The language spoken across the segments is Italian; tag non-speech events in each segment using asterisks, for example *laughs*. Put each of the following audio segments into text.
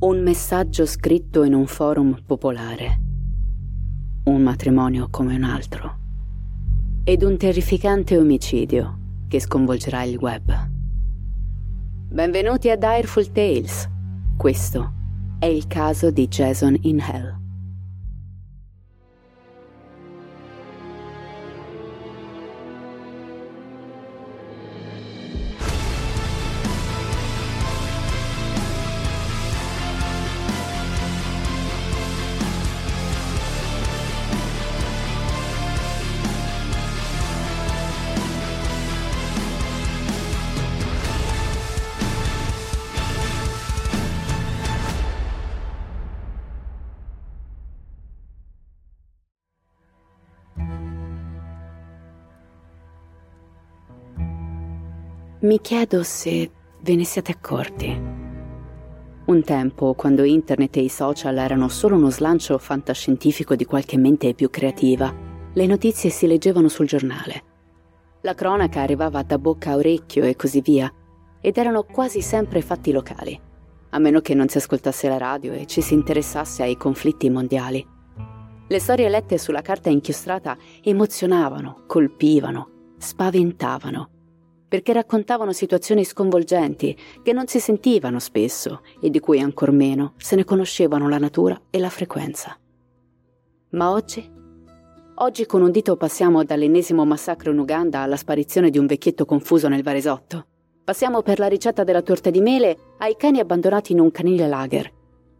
Un messaggio scritto in un forum popolare. Un matrimonio come un altro. Ed un terrificante omicidio che sconvolgerà il web. Benvenuti a Direful Tales. Questo è il caso di Jason in Hell. Mi chiedo se ve ne siete accorti. Un tempo, quando internet e i social erano solo uno slancio fantascientifico di qualche mente più creativa, le notizie si leggevano sul giornale. La cronaca arrivava da bocca a orecchio e così via, ed erano quasi sempre fatti locali, a meno che non si ascoltasse la radio e ci si interessasse ai conflitti mondiali. Le storie lette sulla carta inchiostrata emozionavano, colpivano, spaventavano perché raccontavano situazioni sconvolgenti che non si sentivano spesso e di cui ancor meno se ne conoscevano la natura e la frequenza. Ma oggi? Oggi con un dito passiamo dall'ennesimo massacro in Uganda alla sparizione di un vecchietto confuso nel Varesotto. Passiamo per la ricetta della torta di mele ai cani abbandonati in un canile lager.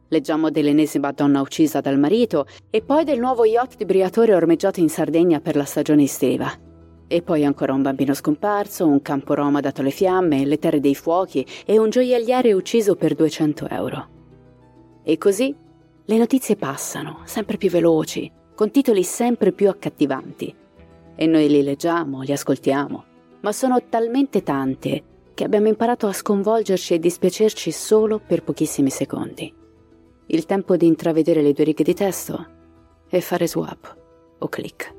Leggiamo dell'ennesima donna uccisa dal marito e poi del nuovo yacht di Briatore ormeggiato in Sardegna per la stagione estiva. E poi ancora un bambino scomparso, un campo Roma dato alle fiamme, le terre dei fuochi e un gioielliere ucciso per 200 euro. E così le notizie passano, sempre più veloci, con titoli sempre più accattivanti. E noi li leggiamo, li ascoltiamo, ma sono talmente tante che abbiamo imparato a sconvolgerci e dispiacerci solo per pochissimi secondi. Il tempo di intravedere le due righe di testo e fare swap o click.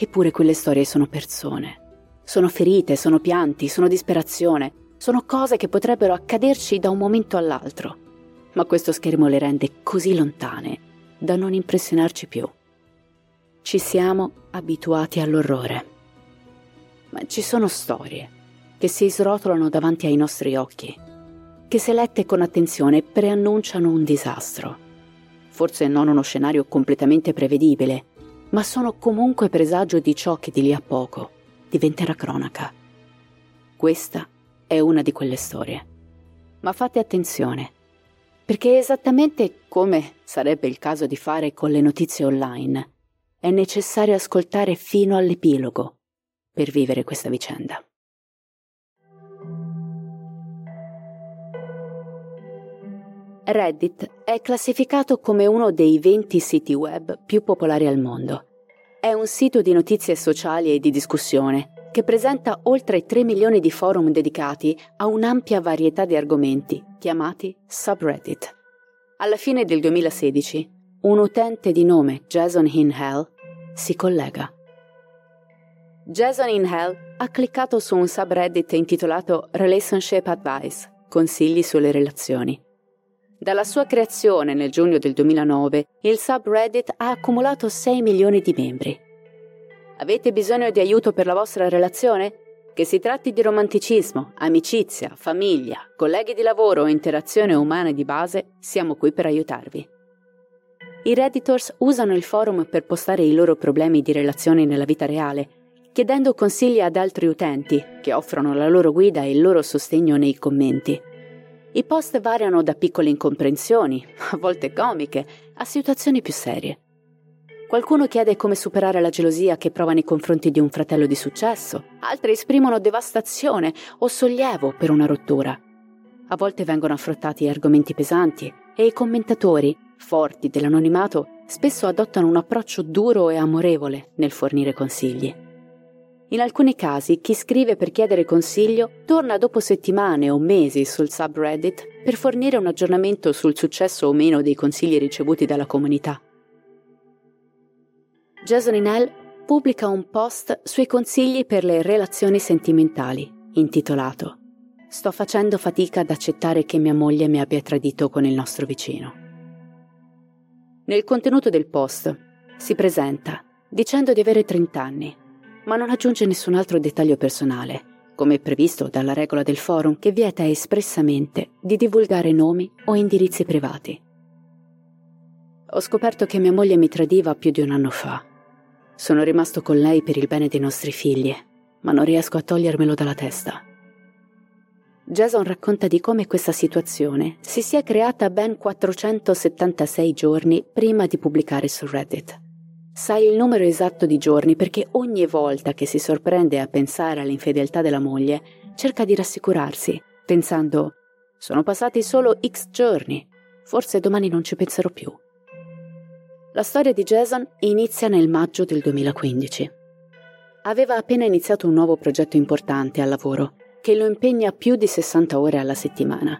Eppure quelle storie sono persone. Sono ferite, sono pianti, sono disperazione, sono cose che potrebbero accaderci da un momento all'altro. Ma questo schermo le rende così lontane da non impressionarci più. Ci siamo abituati all'orrore. Ma ci sono storie che si srotolano davanti ai nostri occhi, che se lette con attenzione preannunciano un disastro. Forse non uno scenario completamente prevedibile, ma sono comunque presagio di ciò che di lì a poco diventerà cronaca. Questa è una di quelle storie. Ma fate attenzione, perché esattamente come sarebbe il caso di fare con le notizie online, è necessario ascoltare fino all'epilogo per vivere questa vicenda. Reddit è classificato come uno dei 20 siti web più popolari al mondo. È un sito di notizie sociali e di discussione che presenta oltre 3 milioni di forum dedicati a un'ampia varietà di argomenti chiamati subreddit. Alla fine del 2016, un utente di nome Jason in Hell si collega. Jason in Hell ha cliccato su un subreddit intitolato Relationship Advice, consigli sulle relazioni dalla sua creazione nel giugno del 2009, il subreddit ha accumulato 6 milioni di membri. Avete bisogno di aiuto per la vostra relazione? Che si tratti di romanticismo, amicizia, famiglia, colleghi di lavoro o interazione umana di base, siamo qui per aiutarvi. I Redditors usano il forum per postare i loro problemi di relazioni nella vita reale, chiedendo consigli ad altri utenti che offrono la loro guida e il loro sostegno nei commenti. I post variano da piccole incomprensioni, a volte comiche, a situazioni più serie. Qualcuno chiede come superare la gelosia che prova nei confronti di un fratello di successo, altri esprimono devastazione o sollievo per una rottura. A volte vengono affrontati argomenti pesanti e i commentatori, forti dell'anonimato, spesso adottano un approccio duro e amorevole nel fornire consigli. In alcuni casi chi scrive per chiedere consiglio torna dopo settimane o mesi sul subreddit per fornire un aggiornamento sul successo o meno dei consigli ricevuti dalla comunità. Jason Inell pubblica un post sui consigli per le relazioni sentimentali, intitolato Sto facendo fatica ad accettare che mia moglie mi abbia tradito con il nostro vicino. Nel contenuto del post si presenta dicendo di avere 30 anni, ma non aggiunge nessun altro dettaglio personale, come previsto dalla regola del forum che vieta espressamente di divulgare nomi o indirizzi privati. Ho scoperto che mia moglie mi tradiva più di un anno fa sono rimasto con lei per il bene dei nostri figli, ma non riesco a togliermelo dalla testa. Jason racconta di come questa situazione si sia creata ben 476 giorni prima di pubblicare su Reddit. Sai il numero esatto di giorni perché ogni volta che si sorprende a pensare all'infedeltà della moglie, cerca di rassicurarsi, pensando sono passati solo X giorni, forse domani non ci penserò più. La storia di Jason inizia nel maggio del 2015. Aveva appena iniziato un nuovo progetto importante al lavoro, che lo impegna più di 60 ore alla settimana.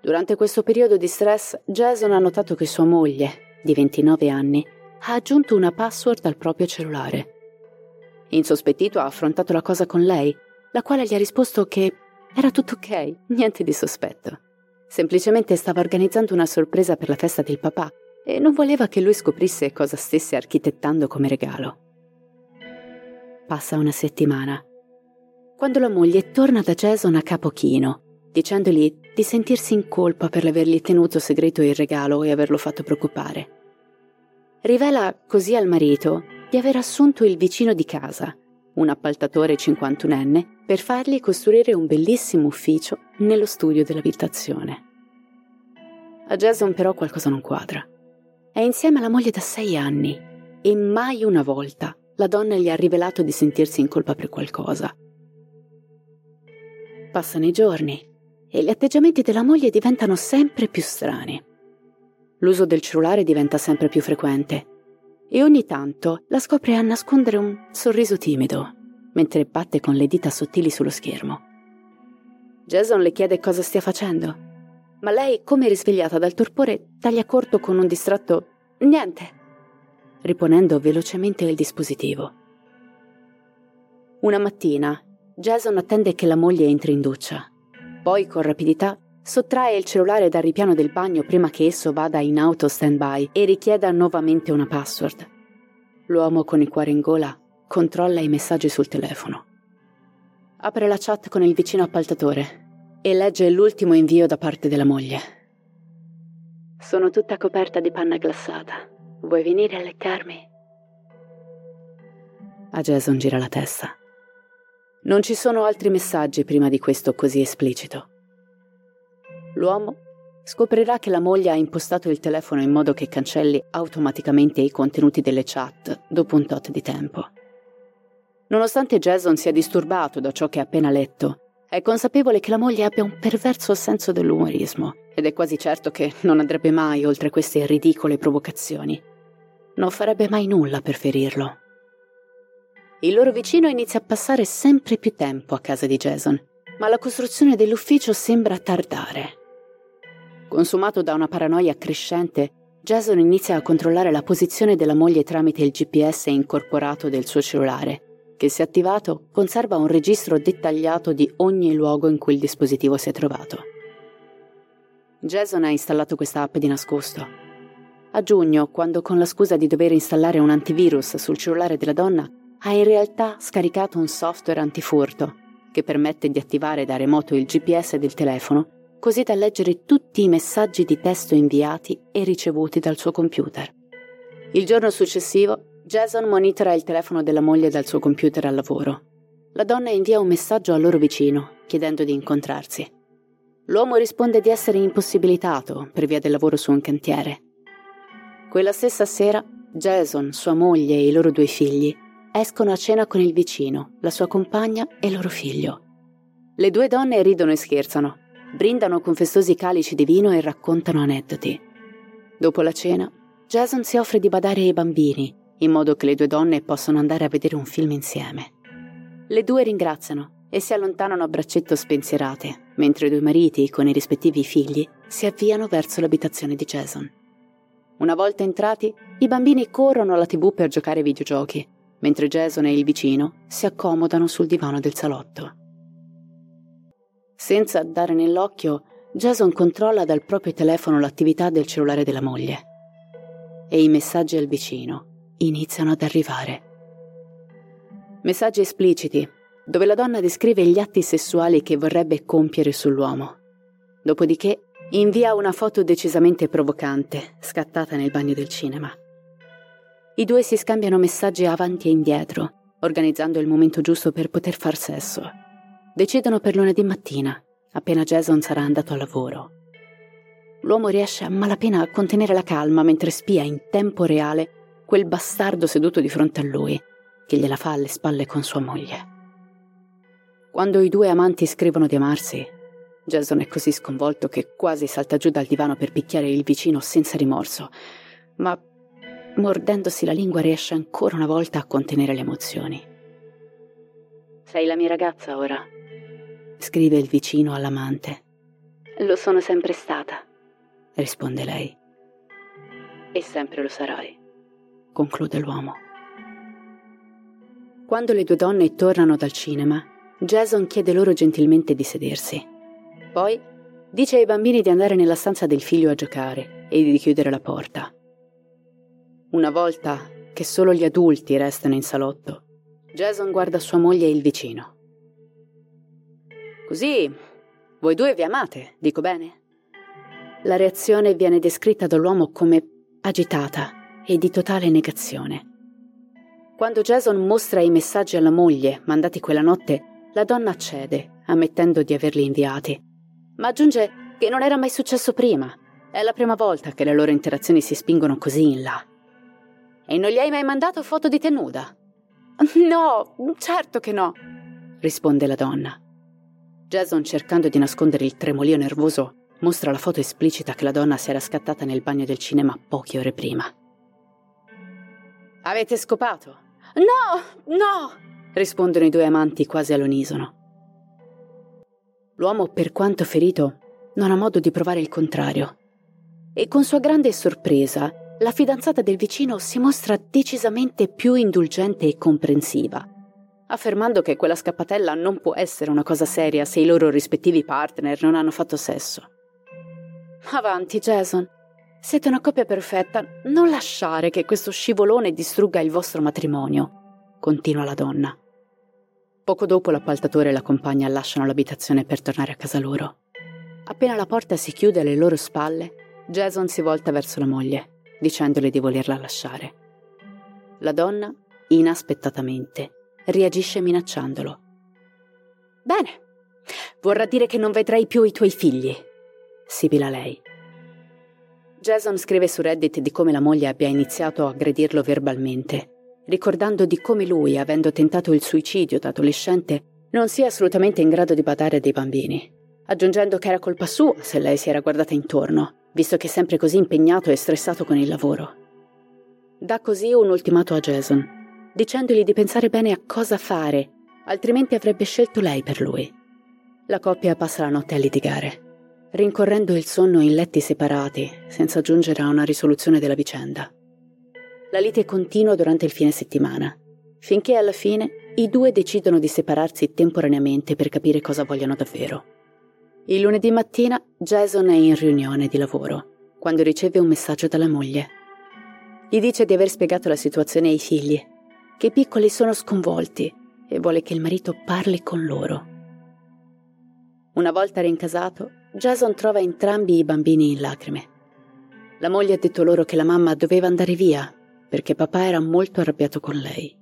Durante questo periodo di stress, Jason ha notato che sua moglie, di 29 anni, ha aggiunto una password al proprio cellulare. Insospettito ha affrontato la cosa con lei, la quale gli ha risposto che era tutto ok, niente di sospetto. Semplicemente stava organizzando una sorpresa per la festa del papà e non voleva che lui scoprisse cosa stesse architettando come regalo. Passa una settimana. Quando la moglie torna da Jason a capo chino, dicendogli di sentirsi in colpa per avergli tenuto segreto il regalo e averlo fatto preoccupare. Rivela così al marito di aver assunto il vicino di casa, un appaltatore 51enne, per fargli costruire un bellissimo ufficio nello studio dell'abitazione. A Jason però qualcosa non quadra. È insieme alla moglie da sei anni e mai una volta la donna gli ha rivelato di sentirsi in colpa per qualcosa. Passano i giorni e gli atteggiamenti della moglie diventano sempre più strani. L'uso del cellulare diventa sempre più frequente e ogni tanto la scopre a nascondere un sorriso timido mentre batte con le dita sottili sullo schermo. Jason le chiede cosa stia facendo ma lei, come risvegliata dal torpore, taglia corto con un distratto Niente, riponendo velocemente il dispositivo. Una mattina, Jason attende che la moglie entri in doccia. Poi, con rapidità, sottrae il cellulare dal ripiano del bagno prima che esso vada in auto stand-by e richieda nuovamente una password. L'uomo con il cuore in gola controlla i messaggi sul telefono. Apre la chat con il vicino appaltatore e legge l'ultimo invio da parte della moglie. Sono tutta coperta di panna glassata. Vuoi venire a leccarmi? A Jason gira la testa. Non ci sono altri messaggi prima di questo così esplicito. L'uomo scoprirà che la moglie ha impostato il telefono in modo che cancelli automaticamente i contenuti delle chat dopo un tot di tempo. Nonostante Jason sia disturbato da ciò che ha appena letto, è consapevole che la moglie abbia un perverso senso dell'umorismo ed è quasi certo che non andrebbe mai oltre queste ridicole provocazioni. Non farebbe mai nulla per ferirlo. Il loro vicino inizia a passare sempre più tempo a casa di Jason, ma la costruzione dell'ufficio sembra tardare. Consumato da una paranoia crescente, Jason inizia a controllare la posizione della moglie tramite il GPS incorporato del suo cellulare che se attivato conserva un registro dettagliato di ogni luogo in cui il dispositivo si è trovato. Jason ha installato questa app di nascosto. A giugno, quando con la scusa di dover installare un antivirus sul cellulare della donna, ha in realtà scaricato un software antifurto che permette di attivare da remoto il GPS del telefono così da leggere tutti i messaggi di testo inviati e ricevuti dal suo computer. Il giorno successivo, Jason monitora il telefono della moglie dal suo computer al lavoro. La donna invia un messaggio al loro vicino, chiedendo di incontrarsi. L'uomo risponde di essere impossibilitato per via del lavoro su un cantiere. Quella stessa sera, Jason, sua moglie e i loro due figli escono a cena con il vicino, la sua compagna e loro figlio. Le due donne ridono e scherzano, brindano con festosi calici di vino e raccontano aneddoti. Dopo la cena, Jason si offre di badare ai bambini, in modo che le due donne possano andare a vedere un film insieme. Le due ringraziano e si allontanano a braccetto spensierate, mentre i due mariti, con i rispettivi figli, si avviano verso l'abitazione di Jason. Una volta entrati, i bambini corrono alla tv per giocare ai videogiochi, mentre Jason e il vicino si accomodano sul divano del salotto. Senza dare nell'occhio, Jason controlla dal proprio telefono l'attività del cellulare della moglie. E i messaggi al vicino iniziano ad arrivare. Messaggi espliciti, dove la donna descrive gli atti sessuali che vorrebbe compiere sull'uomo. Dopodiché invia una foto decisamente provocante, scattata nel bagno del cinema. I due si scambiano messaggi avanti e indietro, organizzando il momento giusto per poter far sesso. Decidono per lunedì mattina, appena Jason sarà andato al lavoro. L'uomo riesce a malapena a contenere la calma mentre spia in tempo reale quel bastardo seduto di fronte a lui, che gliela fa alle spalle con sua moglie. Quando i due amanti scrivono di amarsi, Jason è così sconvolto che quasi salta giù dal divano per picchiare il vicino senza rimorso, ma mordendosi la lingua riesce ancora una volta a contenere le emozioni. Sei la mia ragazza ora, scrive il vicino all'amante. Lo sono sempre stata, risponde lei. E sempre lo sarai, conclude l'uomo. Quando le due donne tornano dal cinema, Jason chiede loro gentilmente di sedersi. Poi dice ai bambini di andare nella stanza del figlio a giocare e di chiudere la porta. Una volta che solo gli adulti restano in salotto, Jason guarda sua moglie e il vicino. Così, voi due vi amate, dico bene? La reazione viene descritta dall'uomo come agitata e di totale negazione. Quando Jason mostra i messaggi alla moglie mandati quella notte, la donna cede, ammettendo di averli inviati, ma aggiunge che non era mai successo prima. È la prima volta che le loro interazioni si spingono così in là. E non gli hai mai mandato foto di te nuda? *laughs* No, certo che no, risponde la donna. Jason, cercando di nascondere il tremolio nervoso, mostra la foto esplicita che la donna si era scattata nel bagno del cinema poche ore prima. Avete scopato? No, no, rispondono i due amanti quasi all'unisono. L'uomo, per quanto ferito, non ha modo di provare il contrario. E con sua grande sorpresa, la fidanzata del vicino si mostra decisamente più indulgente e comprensiva affermando che quella scappatella non può essere una cosa seria se i loro rispettivi partner non hanno fatto sesso. Avanti, Jason. Siete una coppia perfetta. Non lasciare che questo scivolone distrugga il vostro matrimonio, continua la donna. Poco dopo l'appaltatore e la compagna lasciano l'abitazione per tornare a casa loro. Appena la porta si chiude alle loro spalle, Jason si volta verso la moglie, dicendole di volerla lasciare. La donna, inaspettatamente, reagisce minacciandolo. Bene, vorrà dire che non vedrai più i tuoi figli, sibila lei. Jason scrive su Reddit di come la moglie abbia iniziato a aggredirlo verbalmente, ricordando di come lui, avendo tentato il suicidio da adolescente, non sia assolutamente in grado di badare dei bambini, aggiungendo che era colpa sua se lei si era guardata intorno, visto che è sempre così impegnato e stressato con il lavoro. Dà così un ultimato a Jason, dicendogli di pensare bene a cosa fare, altrimenti avrebbe scelto lei per lui. La coppia passa la notte a litigare, rincorrendo il sonno in letti separati, senza giungere a una risoluzione della vicenda. La lite continua durante il fine settimana, finché alla fine i due decidono di separarsi temporaneamente per capire cosa vogliono davvero. Il lunedì mattina Jason è in riunione di lavoro, quando riceve un messaggio dalla moglie. Gli dice di aver spiegato la situazione ai figli che i piccoli sono sconvolti e vuole che il marito parli con loro. Una volta rincasato, Jason trova entrambi i bambini in lacrime. La moglie ha detto loro che la mamma doveva andare via perché papà era molto arrabbiato con lei.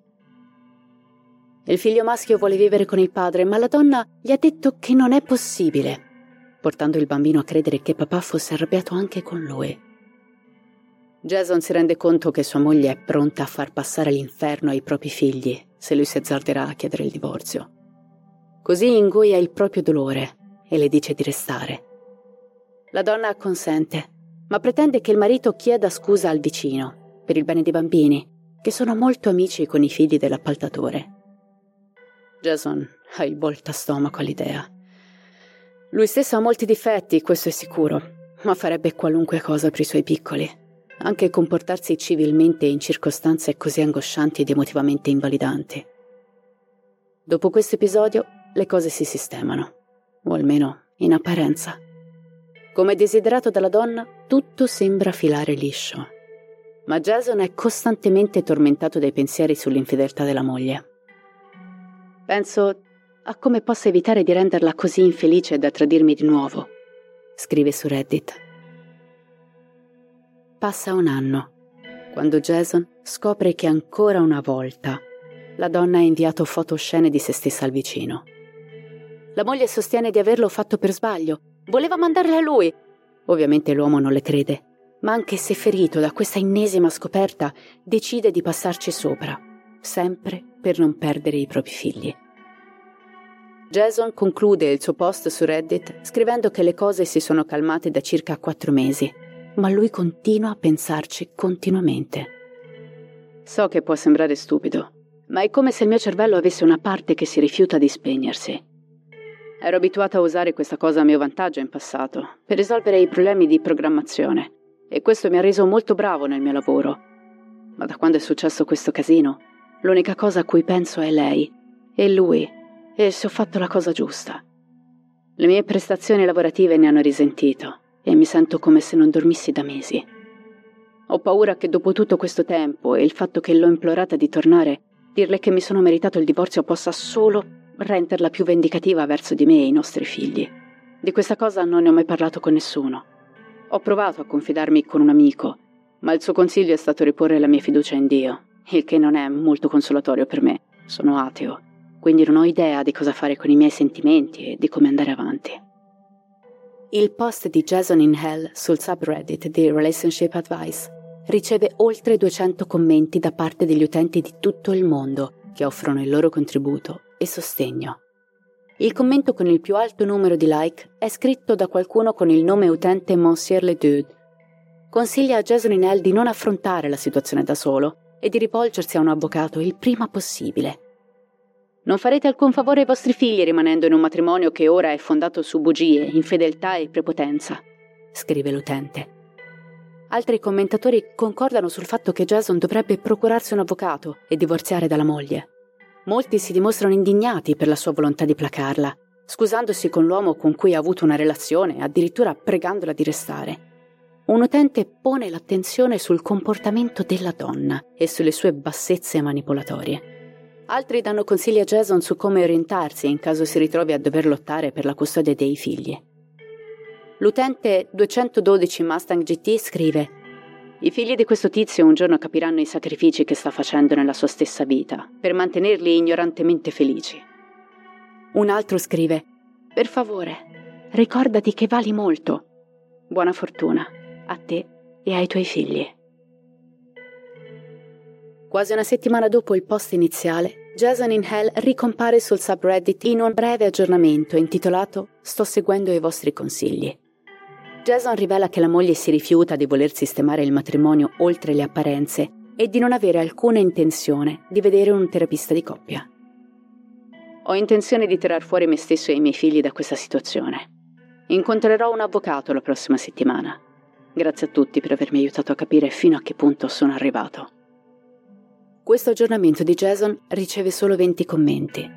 Il figlio maschio vuole vivere con il padre, ma la donna gli ha detto che non è possibile, portando il bambino a credere che papà fosse arrabbiato anche con lui. Jason si rende conto che sua moglie è pronta a far passare l'inferno ai propri figli se lui si azzarderà a chiedere il divorzio. Così ingoia il proprio dolore e le dice di restare. La donna acconsente, ma pretende che il marito chieda scusa al vicino per il bene dei bambini, che sono molto amici con i figli dell'appaltatore. Jason ha il voltastomaco all'idea. Lui stesso ha molti difetti, questo è sicuro, ma farebbe qualunque cosa per i suoi piccoli. Anche comportarsi civilmente in circostanze così angoscianti ed emotivamente invalidanti. Dopo questo episodio le cose si sistemano, o almeno in apparenza. Come desiderato dalla donna, tutto sembra filare liscio. Ma Jason è costantemente tormentato dai pensieri sull'infedeltà della moglie. Penso a come possa evitare di renderla così infelice da tradirmi di nuovo, scrive su Reddit. Passa un anno, quando Jason scopre che ancora una volta la donna ha inviato fotoscene di se stessa al vicino. La moglie sostiene di averlo fatto per sbaglio, voleva mandarle a lui. Ovviamente l'uomo non le crede, ma anche se ferito da questa ennesima scoperta, decide di passarci sopra, sempre per non perdere i propri figli. Jason conclude il suo post su Reddit scrivendo che le cose si sono calmate da circa quattro mesi, ma lui continua a pensarci continuamente. So che può sembrare stupido, ma è come se il mio cervello avesse una parte che si rifiuta di spegnersi. Ero abituata a usare questa cosa a mio vantaggio in passato, per risolvere i problemi di programmazione, e questo mi ha reso molto bravo nel mio lavoro. Ma da quando è successo questo casino, l'unica cosa a cui penso è lei, e lui, e se ho fatto la cosa giusta. Le mie prestazioni lavorative ne hanno risentito e mi sento come se non dormissi da mesi. Ho paura che dopo tutto questo tempo e il fatto che l'ho implorata di tornare, dirle che mi sono meritato il divorzio possa solo renderla più vendicativa verso di me e i nostri figli. Di questa cosa non ne ho mai parlato con nessuno. Ho provato a confidarmi con un amico, ma il suo consiglio è stato riporre la mia fiducia in Dio, il che non è molto consolatorio per me. Sono ateo quindi non ho idea di cosa fare con i miei sentimenti e di come andare avanti. Il post di Jason in Hell sul subreddit di Relationship Advice riceve oltre 200 commenti da parte degli utenti di tutto il mondo che offrono il loro contributo e sostegno. Il commento con il più alto numero di like è scritto da qualcuno con il nome utente Monsieur Le Dude. Consiglia a Jason in Hell di non affrontare la situazione da solo e di rivolgersi a un avvocato il prima possibile non farete alcun favore ai vostri figli rimanendo in un matrimonio che ora è fondato su bugie, infedeltà e prepotenza, scrive l'utente. Altri commentatori concordano sul fatto che Jason dovrebbe procurarsi un avvocato e divorziare dalla moglie. Molti si dimostrano indignati per la sua volontà di placarla, scusandosi con l'uomo con cui ha avuto una relazione, addirittura pregandola di restare. Un utente pone l'attenzione sul comportamento della donna e sulle sue bassezze manipolatorie. Altri danno consigli a Jason su come orientarsi in caso si ritrovi a dover lottare per la custodia dei figli. L'utente 212 Mustang GT scrive I figli di questo tizio un giorno capiranno i sacrifici che sta facendo nella sua stessa vita per mantenerli ignorantemente felici. Un altro scrive Per favore, ricordati che vali molto. Buona fortuna a te e ai tuoi figli. Quasi una settimana dopo il post iniziale, Jason in Hell ricompare sul subreddit in un breve aggiornamento intitolato Sto seguendo i vostri consigli. Jason rivela che la moglie si rifiuta di voler sistemare il matrimonio oltre le apparenze e di non avere alcuna intenzione di vedere un terapista di coppia. Ho intenzione di tirar fuori me stesso e i miei figli da questa situazione. Incontrerò un avvocato la prossima settimana. Grazie a tutti per avermi aiutato a capire fino a che punto sono arrivato. Questo aggiornamento di Jason riceve solo 20 commenti.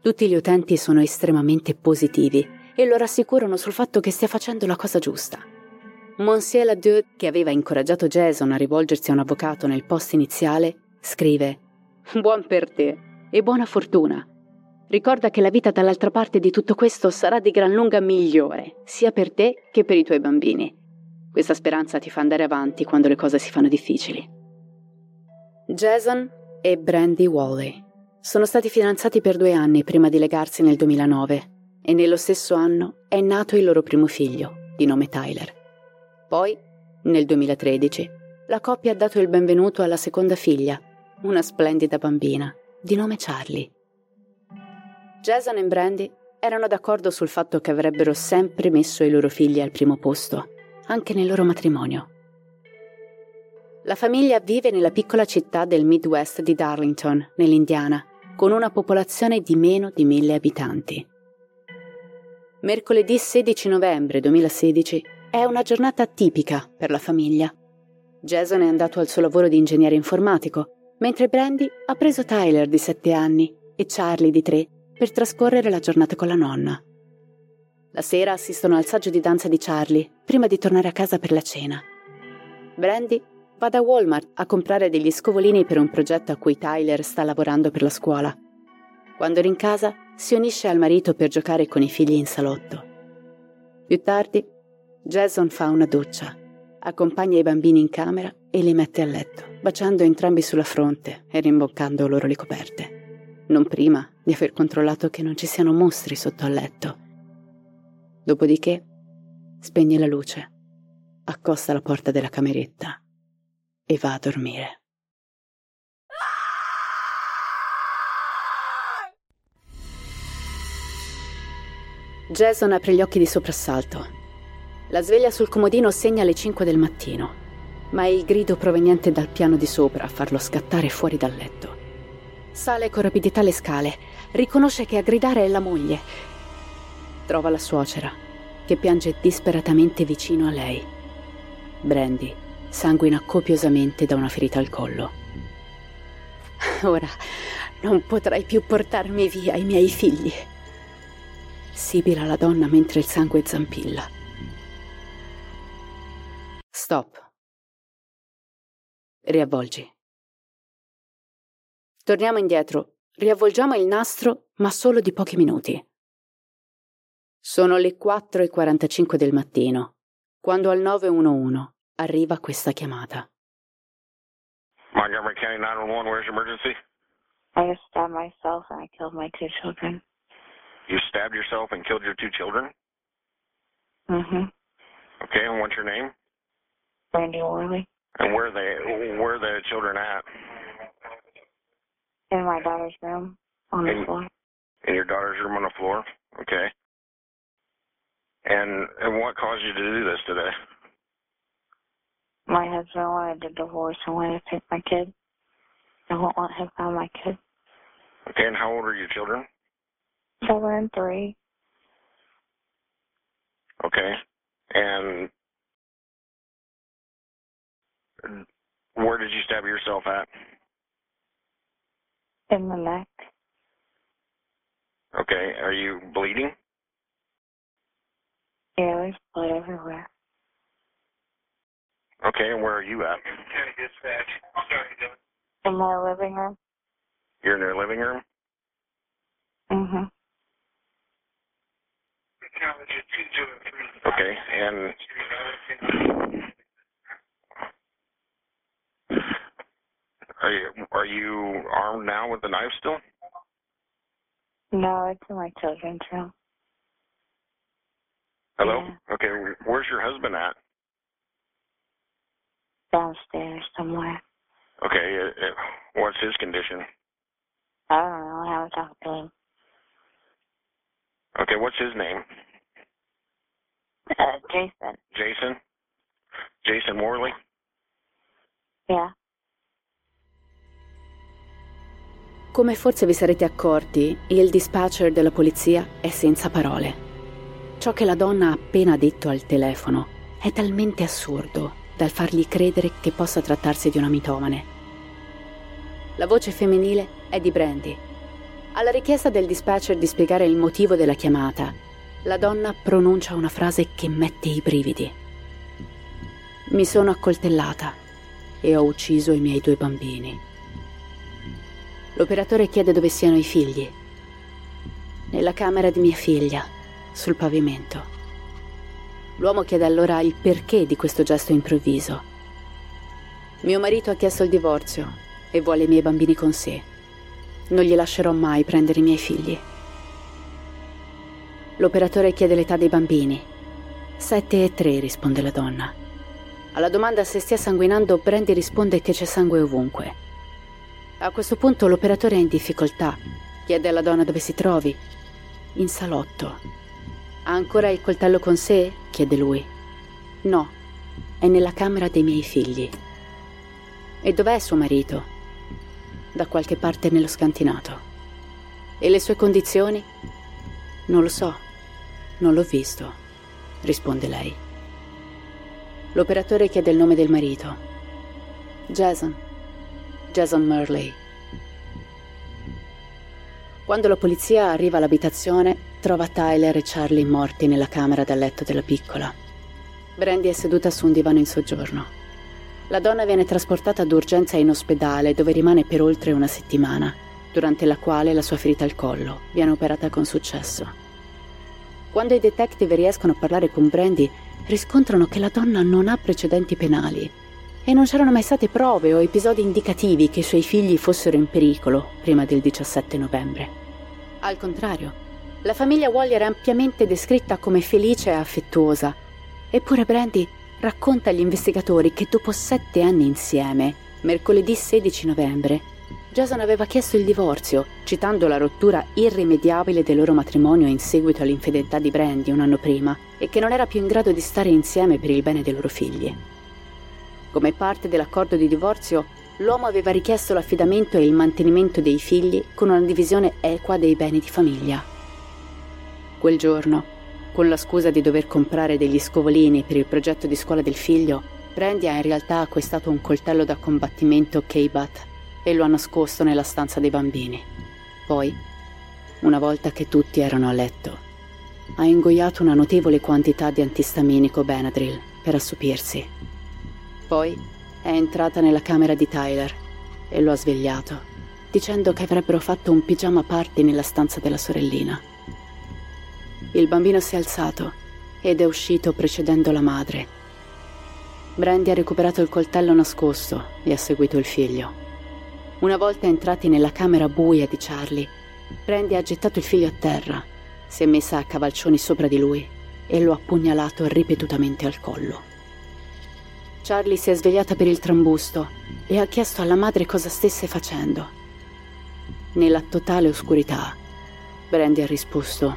Tutti gli utenti sono estremamente positivi e lo rassicurano sul fatto che stia facendo la cosa giusta. Monsieur Ladieu, che aveva incoraggiato Jason a rivolgersi a un avvocato nel post iniziale, scrive Buon per te e buona fortuna. Ricorda che la vita dall'altra parte di tutto questo sarà di gran lunga migliore, sia per te che per i tuoi bambini. Questa speranza ti fa andare avanti quando le cose si fanno difficili. Jason e Brandy Wally sono stati fidanzati per due anni prima di legarsi nel 2009 e nello stesso anno è nato il loro primo figlio, di nome Tyler. Poi, nel 2013, la coppia ha dato il benvenuto alla seconda figlia, una splendida bambina, di nome Charlie. Jason e Brandy erano d'accordo sul fatto che avrebbero sempre messo i loro figli al primo posto, anche nel loro matrimonio. La famiglia vive nella piccola città del Midwest di Darlington, nell'Indiana, con una popolazione di meno di mille abitanti. Mercoledì 16 novembre 2016 è una giornata tipica per la famiglia. Jason è andato al suo lavoro di ingegnere informatico, mentre Brandy ha preso Tyler di 7 anni e Charlie di 3 per trascorrere la giornata con la nonna. La sera assistono al saggio di danza di Charlie prima di tornare a casa per la cena. Brandy va da Walmart a comprare degli scovolini per un progetto a cui Tyler sta lavorando per la scuola. Quando rincasa, si unisce al marito per giocare con i figli in salotto. Più tardi, Jason fa una doccia, accompagna i bambini in camera e li mette a letto, baciando entrambi sulla fronte e rimboccando loro le coperte. Non prima di aver controllato che non ci siano mostri sotto al letto. Dopodiché, spegne la luce, accosta la porta della cameretta e va a dormire. Jason apre gli occhi di soprassalto. La sveglia sul comodino segna le 5 del mattino, ma è il grido proveniente dal piano di sopra a farlo scattare fuori dal letto. Sale con rapidità le scale, riconosce che a gridare è la moglie. Trova la suocera, che piange disperatamente vicino a lei. Brandy sanguina copiosamente da una ferita al collo. Ora non potrai più portarmi via i miei figli. Sibila la donna mentre il sangue zampilla. Stop. Riavvolgi. Torniamo indietro. Riavvolgiamo il nastro, ma solo di pochi minuti. Sono le 4.45 del mattino, quando al 911 arriva questa chiamata. Montgomery County 911, where's your emergency? I just stabbed myself and I killed my two children. You stabbed yourself and killed your two children? Mm-hmm. Okay, and what's your name? Brandy Worley. And where are they where are the children at? In my daughter's room on the In- floor. In your daughter's room on the floor? Okay. And and what caused you to do this today? My husband wanted a divorce and wanted to take my kid. I won't let him have my kid. Okay, and how old are your children? Seven and three. Okay. And where did you stab yourself at? In the neck. Okay. Are you bleeding? Yeah, there's blood everywhere. Okay, and where are you at? In my living room. You're in their living room? Mm-hmm. Okay, and are you are you armed now with the knife still? No, it's in my children's room. Hello? Yeah. Okay, where's your husband at? Downstairs somewhere. Okay, uh, uh, what's his condition? I don't know. I haven't talked to him. Okay, what's his name? Uh, Jason. Jason? Jason Morley? Yeah. Come forse vi sarete accorti, il dispatcher della polizia è senza parole. Ciò che la donna ha appena detto al telefono è talmente assurdo dal fargli credere che possa trattarsi di una mitomane. La voce femminile è di Brandy. Alla richiesta del dispatcher di spiegare il motivo della chiamata, la donna pronuncia una frase che mette i brividi. Mi sono accoltellata e ho ucciso i miei due bambini. L'operatore chiede dove siano i figli. Nella camera di mia figlia, sul pavimento. L'uomo chiede allora il perché di questo gesto improvviso. Mio marito ha chiesto il divorzio e vuole i miei bambini con sé. Non gli lascerò mai prendere i miei figli. L'operatore chiede l'età dei bambini. Sette e tre, risponde la donna. Alla domanda se stia sanguinando, Brandy risponde che c'è sangue ovunque. A questo punto l'operatore è in difficoltà. Chiede alla donna dove si trovi. In salotto. Ha ancora il coltello con sé? chiede lui. No, è nella camera dei miei figli. E dov'è suo marito? Da qualche parte nello scantinato. E le sue condizioni? Non lo so. Non l'ho visto, risponde lei. L'operatore chiede il nome del marito. Jason. Jason Murley. Quando la polizia arriva all'abitazione, trova Tyler e Charlie morti nella camera da letto della piccola. Brandy è seduta su un divano in soggiorno. La donna viene trasportata d'urgenza in ospedale dove rimane per oltre una settimana, durante la quale la sua ferita al collo viene operata con successo. Quando i detective riescono a parlare con Brandy, riscontrano che la donna non ha precedenti penali e non c'erano mai state prove o episodi indicativi che i suoi figli fossero in pericolo prima del 17 novembre. Al contrario, la famiglia Waller è ampiamente descritta come felice e affettuosa, eppure Brandy racconta agli investigatori che dopo sette anni insieme, mercoledì 16 novembre, Jason aveva chiesto il divorzio, citando la rottura irrimediabile del loro matrimonio in seguito all'infedeltà di Brandy un anno prima e che non era più in grado di stare insieme per il bene dei loro figli. Come parte dell'accordo di divorzio, l'uomo aveva richiesto l'affidamento e il mantenimento dei figli con una divisione equa dei beni di famiglia. Quel giorno, con la scusa di dover comprare degli scovolini per il progetto di scuola del figlio, Brandy ha in realtà acquistato un coltello da combattimento K-Bat e lo ha nascosto nella stanza dei bambini. Poi, una volta che tutti erano a letto, ha ingoiato una notevole quantità di antistaminico Benadryl per assopirsi. Poi è entrata nella camera di Tyler e lo ha svegliato, dicendo che avrebbero fatto un pigiama party nella stanza della sorellina. Il bambino si è alzato ed è uscito precedendo la madre. Brandy ha recuperato il coltello nascosto e ha seguito il figlio. Una volta entrati nella camera buia di Charlie, Brandy ha gettato il figlio a terra, si è messa a cavalcioni sopra di lui e lo ha pugnalato ripetutamente al collo. Charlie si è svegliata per il trambusto e ha chiesto alla madre cosa stesse facendo. Nella totale oscurità, Brandy ha risposto: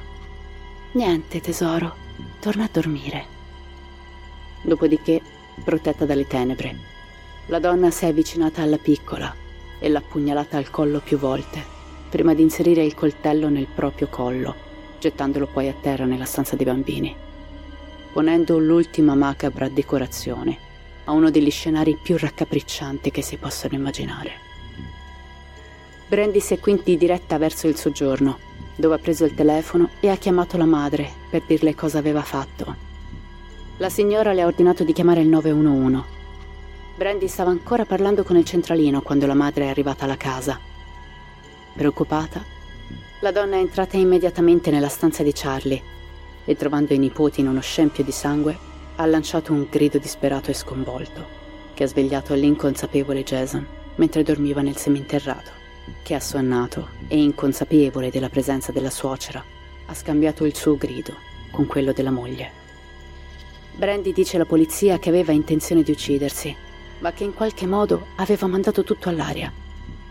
Niente, tesoro, torna a dormire. Dopodiché, protetta dalle tenebre, la donna si è avvicinata alla piccola e l'ha pugnalata al collo più volte, prima di inserire il coltello nel proprio collo, gettandolo poi a terra nella stanza dei bambini, ponendo l'ultima macabra decorazione a uno degli scenari più raccapriccianti che si possano immaginare. Brandy si è quindi diretta verso il soggiorno, dove ha preso il telefono e ha chiamato la madre per dirle cosa aveva fatto. La signora le ha ordinato di chiamare il 911 Brandy stava ancora parlando con il centralino quando la madre è arrivata alla casa. Preoccupata, la donna è entrata immediatamente nella stanza di Charlie e trovando i nipoti in uno scempio di sangue, ha lanciato un grido disperato e sconvolto, che ha svegliato l'inconsapevole Jason mentre dormiva nel seminterrato, che assonnato e inconsapevole della presenza della suocera, ha scambiato il suo grido con quello della moglie. Brandy dice alla polizia che aveva intenzione di uccidersi ma che in qualche modo aveva mandato tutto all'aria,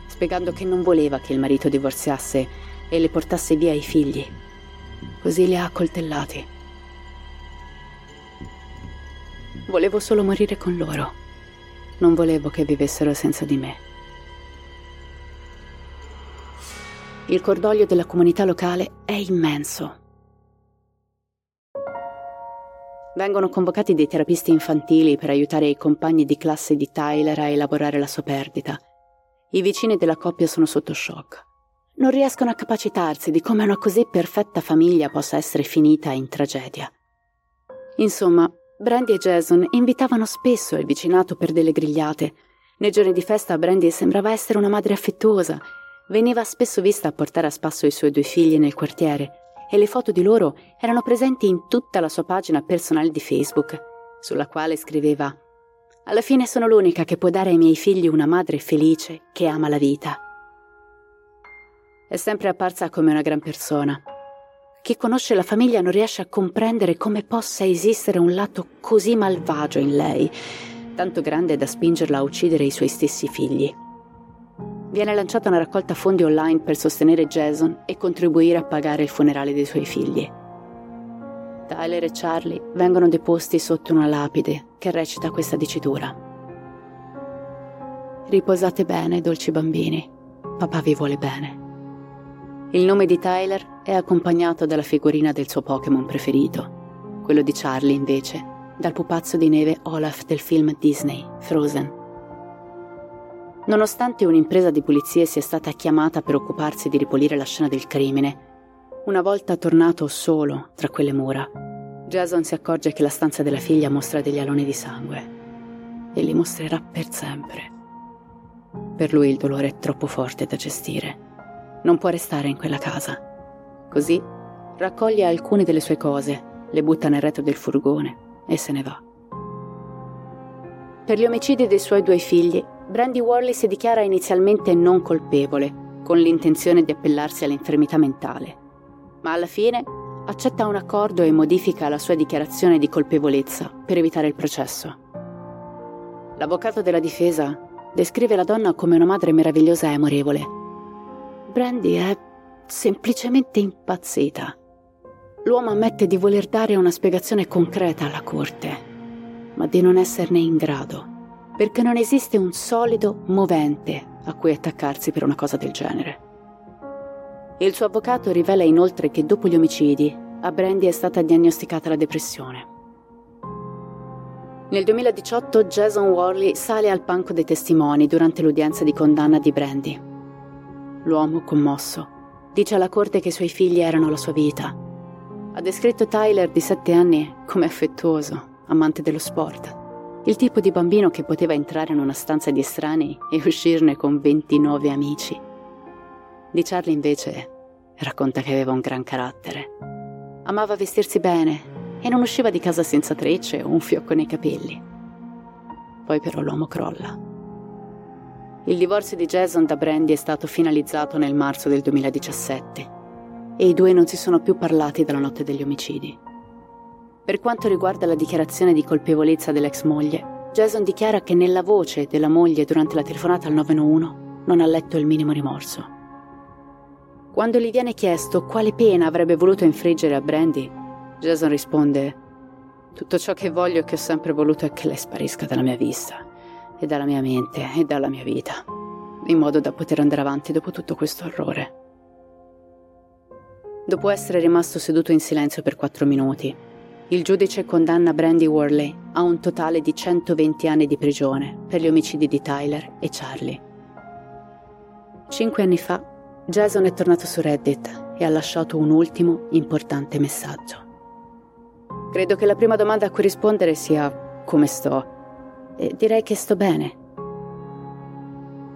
spiegando che non voleva che il marito divorziasse e le portasse via i figli. Così li ha accoltellati. Volevo solo morire con loro. Non volevo che vivessero senza di me. Il cordoglio della comunità locale è immenso. Vengono convocati dei terapisti infantili per aiutare i compagni di classe di Tyler a elaborare la sua perdita. I vicini della coppia sono sotto shock. Non riescono a capacitarsi di come una così perfetta famiglia possa essere finita in tragedia. Insomma, Brandy e Jason invitavano spesso il vicinato per delle grigliate. Nei giorni di festa Brandy sembrava essere una madre affettuosa. Veniva spesso vista a portare a spasso i suoi due figli nel quartiere e le foto di loro erano presenti in tutta la sua pagina personale di Facebook, sulla quale scriveva Alla fine sono l'unica che può dare ai miei figli una madre felice che ama la vita. È sempre apparsa come una gran persona. Chi conosce la famiglia non riesce a comprendere come possa esistere un lato così malvagio in lei, tanto grande da spingerla a uccidere i suoi stessi figli. Viene lanciata una raccolta fondi online per sostenere Jason e contribuire a pagare il funerale dei suoi figli. Tyler e Charlie vengono deposti sotto una lapide che recita questa dicitura. Riposate bene, dolci bambini. Papà vi vuole bene. Il nome di Tyler è accompagnato dalla figurina del suo Pokémon preferito. Quello di Charlie, invece, dal pupazzo di neve Olaf del film Disney, Frozen. Nonostante un'impresa di pulizie sia stata chiamata per occuparsi di ripulire la scena del crimine, una volta tornato solo tra quelle mura, Jason si accorge che la stanza della figlia mostra degli aloni di sangue e li mostrerà per sempre. Per lui il dolore è troppo forte da gestire. Non può restare in quella casa. Così raccoglie alcune delle sue cose, le butta nel retro del furgone e se ne va. Per gli omicidi dei suoi due figli, Brandy Worley si dichiara inizialmente non colpevole, con l'intenzione di appellarsi all'infermità mentale, ma alla fine accetta un accordo e modifica la sua dichiarazione di colpevolezza per evitare il processo. L'avvocato della difesa descrive la donna come una madre meravigliosa e amorevole. Brandy è semplicemente impazzita. L'uomo ammette di voler dare una spiegazione concreta alla corte, ma di non esserne in grado perché non esiste un solido movente a cui attaccarsi per una cosa del genere. Il suo avvocato rivela inoltre che dopo gli omicidi a Brandy è stata diagnosticata la depressione. Nel 2018 Jason Worley sale al banco dei testimoni durante l'udienza di condanna di Brandy. L'uomo, commosso, dice alla corte che i suoi figli erano la sua vita. Ha descritto Tyler di sette anni come affettuoso, amante dello sport il tipo di bambino che poteva entrare in una stanza di estranei e uscirne con 29 amici. Di Charlie invece racconta che aveva un gran carattere. Amava vestirsi bene e non usciva di casa senza trecce o un fiocco nei capelli. Poi però l'uomo crolla. Il divorzio di Jason da Brandy è stato finalizzato nel marzo del 2017 e i due non si sono più parlati dalla notte degli omicidi. Per quanto riguarda la dichiarazione di colpevolezza dell'ex moglie, Jason dichiara che nella voce della moglie durante la telefonata al 911 non ha letto il minimo rimorso. Quando gli viene chiesto quale pena avrebbe voluto infliggere a Brandy, Jason risponde: Tutto ciò che voglio e che ho sempre voluto è che lei sparisca dalla mia vista, e dalla mia mente, e dalla mia vita, in modo da poter andare avanti dopo tutto questo orrore. Dopo essere rimasto seduto in silenzio per quattro minuti, il giudice condanna Brandy Worley a un totale di 120 anni di prigione per gli omicidi di Tyler e Charlie. Cinque anni fa, Jason è tornato su Reddit e ha lasciato un ultimo importante messaggio. Credo che la prima domanda a cui rispondere sia come sto. E direi che sto bene.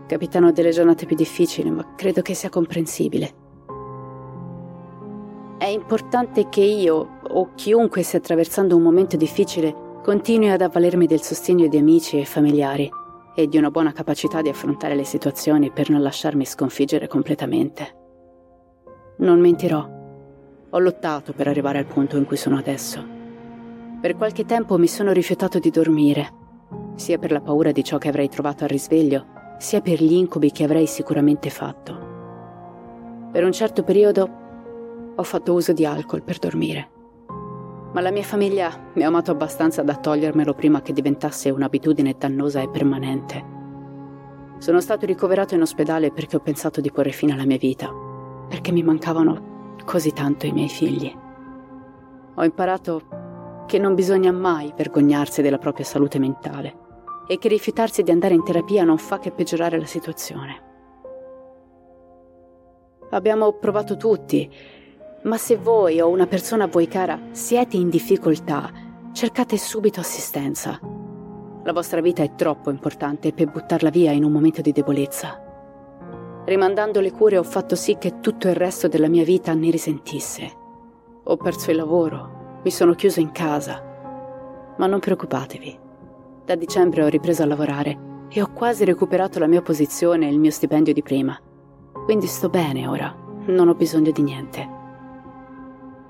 Capitano delle giornate più difficili, ma credo che sia comprensibile. È importante che io, o chiunque stia attraversando un momento difficile, continui ad avvalermi del sostegno di amici e familiari e di una buona capacità di affrontare le situazioni per non lasciarmi sconfiggere completamente. Non mentirò. Ho lottato per arrivare al punto in cui sono adesso. Per qualche tempo mi sono rifiutato di dormire, sia per la paura di ciò che avrei trovato al risveglio, sia per gli incubi che avrei sicuramente fatto. Per un certo periodo ho fatto uso di alcol per dormire. Ma la mia famiglia mi ha amato abbastanza da togliermelo prima che diventasse un'abitudine dannosa e permanente. Sono stato ricoverato in ospedale perché ho pensato di porre fine alla mia vita, perché mi mancavano così tanto i miei figli. Ho imparato che non bisogna mai vergognarsi della propria salute mentale e che rifiutarsi di andare in terapia non fa che peggiorare la situazione. Abbiamo provato tutti ma se voi o una persona a voi cara siete in difficoltà, cercate subito assistenza. La vostra vita è troppo importante per buttarla via in un momento di debolezza. Rimandando le cure ho fatto sì che tutto il resto della mia vita ne risentisse. Ho perso il lavoro, mi sono chiuso in casa. Ma non preoccupatevi, Da dicembre ho ripreso a lavorare e ho quasi recuperato la mia posizione e il mio stipendio di prima. Quindi sto bene ora, non ho bisogno di niente.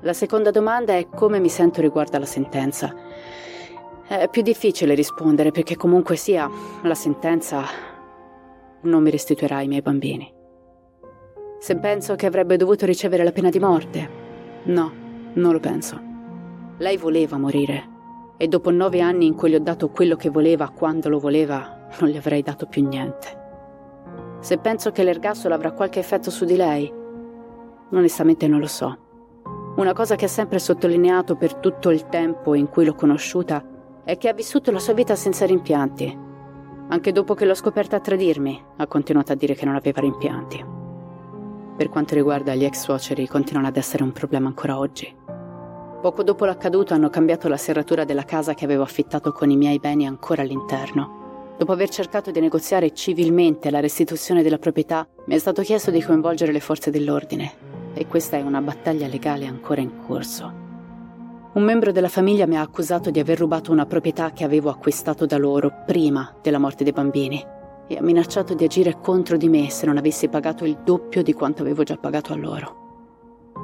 La seconda domanda è come mi sento riguardo alla sentenza. È più difficile rispondere perché comunque sia, la sentenza non mi restituirà i miei bambini. Se penso che avrebbe dovuto ricevere la pena di morte, no, non lo penso. Lei voleva morire e dopo nove anni in cui gli ho dato quello che voleva quando lo voleva, non gli avrei dato più niente. Se penso che l'ergastolo avrà qualche effetto su di lei, onestamente non lo so. Una cosa che ha sempre sottolineato per tutto il tempo in cui l'ho conosciuta è che ha vissuto la sua vita senza rimpianti. Anche dopo che l'ho scoperta a tradirmi, ha continuato a dire che non aveva rimpianti. Per quanto riguarda gli ex suoceri, continuano ad essere un problema ancora oggi. Poco dopo l'accaduto hanno cambiato la serratura della casa che avevo affittato con i miei beni ancora all'interno. Dopo aver cercato di negoziare civilmente la restituzione della proprietà, mi è stato chiesto di coinvolgere le forze dell'ordine e questa è una battaglia legale ancora in corso. Un membro della famiglia mi ha accusato di aver rubato una proprietà che avevo acquistato da loro prima della morte dei bambini e ha minacciato di agire contro di me se non avessi pagato il doppio di quanto avevo già pagato a loro.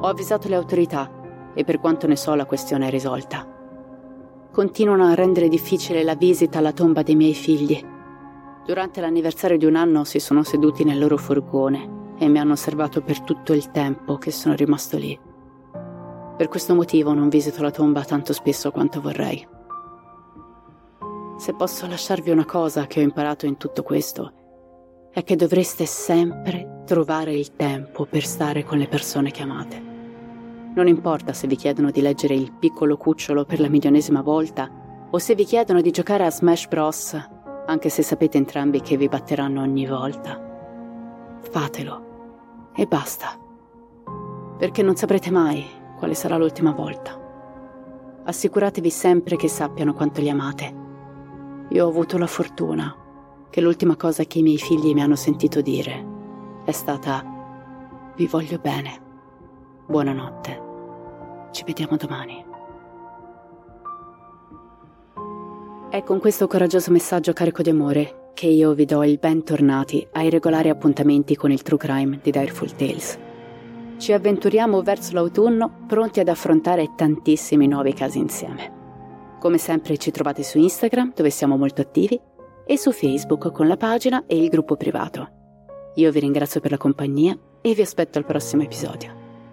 Ho avvisato le autorità e per quanto ne so la questione è risolta continuano a rendere difficile la visita alla tomba dei miei figli. Durante l'anniversario di un anno si sono seduti nel loro furgone e mi hanno osservato per tutto il tempo che sono rimasto lì. Per questo motivo non visito la tomba tanto spesso quanto vorrei. Se posso lasciarvi una cosa che ho imparato in tutto questo, è che dovreste sempre trovare il tempo per stare con le persone che amate. Non importa se vi chiedono di leggere il piccolo cucciolo per la milionesima volta o se vi chiedono di giocare a Smash Bros, anche se sapete entrambi che vi batteranno ogni volta. Fatelo. E basta. Perché non saprete mai quale sarà l'ultima volta. Assicuratevi sempre che sappiano quanto li amate. Io ho avuto la fortuna che l'ultima cosa che i miei figli mi hanno sentito dire è stata vi voglio bene. Buonanotte. Ci vediamo domani. È con questo coraggioso messaggio carico di amore che io vi do il bentornati ai regolari appuntamenti con il True Crime di Direful Tales. Ci avventuriamo verso l'autunno pronti ad affrontare tantissimi nuovi casi insieme. Come sempre ci trovate su Instagram dove siamo molto attivi e su Facebook con la pagina e il gruppo privato. Io vi ringrazio per la compagnia e vi aspetto al prossimo episodio.